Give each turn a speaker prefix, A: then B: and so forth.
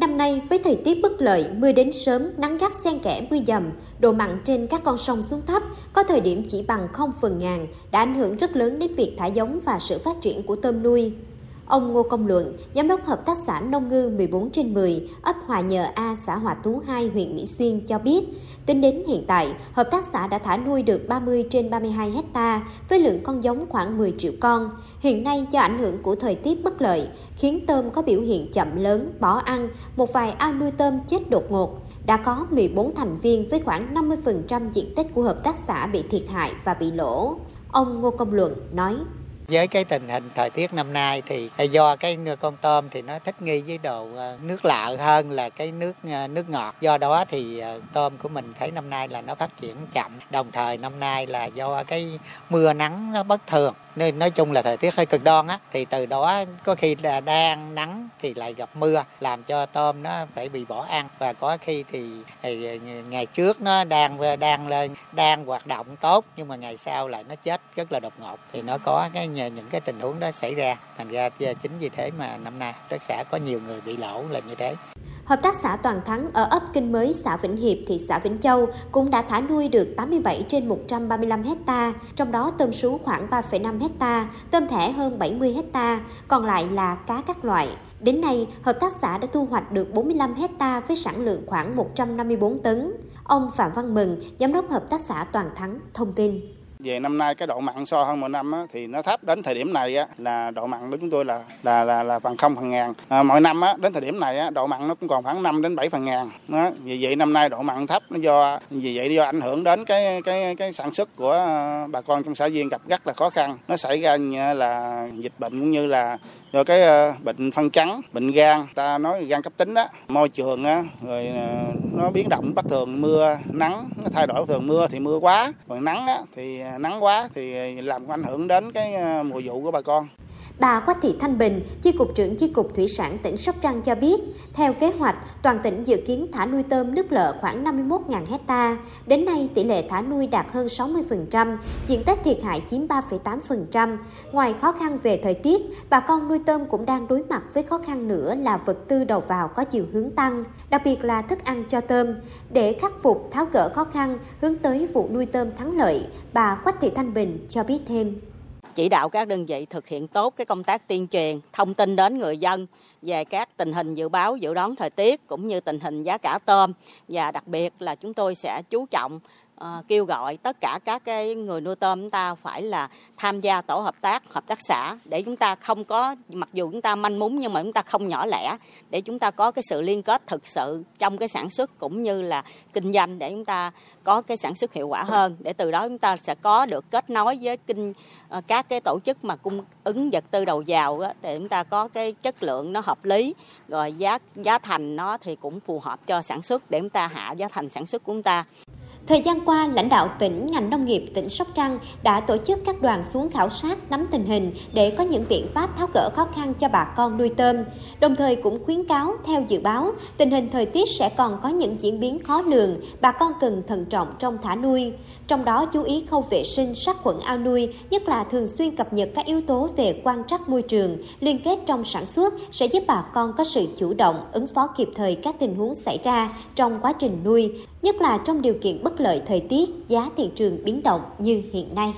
A: Năm nay, với thời tiết bất lợi, mưa đến sớm, nắng gắt xen kẽ mưa dầm, độ mặn trên các con sông xuống thấp, có thời điểm chỉ bằng không phần ngàn, đã ảnh hưởng rất lớn đến việc thả giống và sự phát triển của tôm nuôi. Ông Ngô Công Luận, Giám đốc Hợp tác xã Nông ngư 14 trên 10, ấp Hòa Nhờ A, xã Hòa Tú 2, huyện Mỹ Xuyên cho biết, tính đến hiện tại, hợp tác xã đã thả nuôi được 30 trên 32 hecta với lượng con giống khoảng 10 triệu con. Hiện nay do ảnh hưởng của thời tiết bất lợi, khiến tôm có biểu hiện chậm lớn, bỏ ăn, một vài ao nuôi tôm chết đột ngột. Đã có 14 thành viên với khoảng 50% diện tích của hợp tác xã bị thiệt hại và bị lỗ. Ông Ngô Công Luận nói
B: với cái tình hình thời tiết năm nay thì à, do cái con tôm thì nó thích nghi với độ à, nước lợ hơn là cái nước à, nước ngọt. Do đó thì tôm của mình thấy năm nay là nó phát triển chậm. Đồng thời năm nay là do cái mưa nắng nó bất thường nên nói chung là thời tiết hơi cực đoan á thì từ đó có khi là đang nắng thì lại gặp mưa làm cho tôm nó phải bị bỏ ăn. Và có khi thì, thì ngày trước nó đang đang lên đang hoạt động tốt nhưng mà ngày sau lại nó chết rất là đột ngột. Thì nó có cái những cái tình huống đó xảy ra. Thành ra chính vì thế mà năm nay tất xã có nhiều người bị lỗ là như thế.
A: Hợp tác xã Toàn Thắng ở ấp Kinh Mới, xã Vĩnh Hiệp, thị xã Vĩnh Châu cũng đã thả nuôi được 87 trên 135 hecta, trong đó tôm sú khoảng 3,5 hecta, tôm thẻ hơn 70 hecta, còn lại là cá các loại. Đến nay, hợp tác xã đã thu hoạch được 45 hecta với sản lượng khoảng 154 tấn. Ông Phạm Văn Mừng, giám đốc hợp tác xã Toàn Thắng, thông tin
C: về năm nay cái độ mặn so hơn mọi năm á, thì nó thấp. Đến thời điểm này á, là độ mặn của chúng tôi là là là, là bằng không phần ngàn. À, mọi năm á, đến thời điểm này á, độ mặn nó cũng còn khoảng 5 đến 7 phần ngàn. Đó. vì vậy năm nay độ mặn thấp nó do vì vậy do ảnh hưởng đến cái cái cái sản xuất của à, bà con trong xã viên gặp rất là khó khăn. Nó xảy ra như là dịch bệnh cũng như là do cái à, bệnh phân trắng bệnh gan. Ta nói gan cấp tính đó môi trường á rồi à, nó biến động. Bất thường mưa nắng nó thay đổi. Thường mưa thì mưa quá còn nắng á thì nắng quá thì làm ảnh hưởng đến cái ờ, mùa vụ của bà con.
A: Bà Quách Thị Thanh Bình, Chi cục trưởng Chi cục Thủy sản tỉnh Sóc Trăng cho biết, theo kế hoạch, toàn tỉnh dự kiến thả nuôi tôm nước lợ khoảng 51.000 hecta. Đến nay, tỷ lệ thả nuôi đạt hơn 60%, diện tích thiệt hại chiếm 3,8%. Ngoài khó khăn về thời tiết, bà con nuôi tôm cũng đang đối mặt với khó khăn nữa là vật tư đầu vào có chiều hướng tăng, đặc biệt là thức ăn cho tôm. Để khắc phục tháo gỡ khó khăn, hướng tới vụ nuôi tôm thắng lợi, bà Quách Thị Thanh Bình cho biết thêm
D: chỉ đạo các đơn vị thực hiện tốt cái công tác tuyên truyền, thông tin đến người dân về các tình hình dự báo dự đoán thời tiết cũng như tình hình giá cả tôm. Và đặc biệt là chúng tôi sẽ chú trọng uh, kêu gọi tất cả các cái người nuôi tôm chúng ta phải là tham gia tổ hợp tác hợp tác xã để chúng ta không có mặc dù chúng ta manh mún nhưng mà chúng ta không nhỏ lẻ để chúng ta có cái sự liên kết thực sự trong cái sản xuất cũng như là kinh doanh để chúng ta có cái sản xuất hiệu quả hơn. Để từ đó chúng ta sẽ có được kết nối với kinh uh, các cái tổ chức mà cung ứng vật tư đầu vào đó, để chúng ta có cái chất lượng nó hợp lý. Rồi giá giá thành nó thì cũng phù hợp cho sản xuất để chúng ta hạ giá thành sản xuất của chúng ta.
A: Thời gian qua, lãnh đạo tỉnh, ngành nông nghiệp tỉnh Sóc Trăng đã tổ chức các đoàn xuống khảo sát nắm tình hình để có những biện pháp tháo gỡ khó khăn cho bà con nuôi tôm. Đồng thời cũng khuyến cáo theo dự báo, tình hình thời tiết sẽ còn có những diễn biến khó lường, bà con cần thận trọng trong thả nuôi. Trong đó chú ý khâu vệ sinh sát khuẩn ao nuôi, nhất là thường xuyên cập nhật các yếu tố về quan trắc môi trường, liên kết trong sản xuất sẽ giúp bà con có sự chủ động, ứng phó kịp thời các tình huống xảy ra trong quá trình nuôi, nhất là trong điều kiện bất lợi thời tiết, giá thị trường biến động như hiện nay.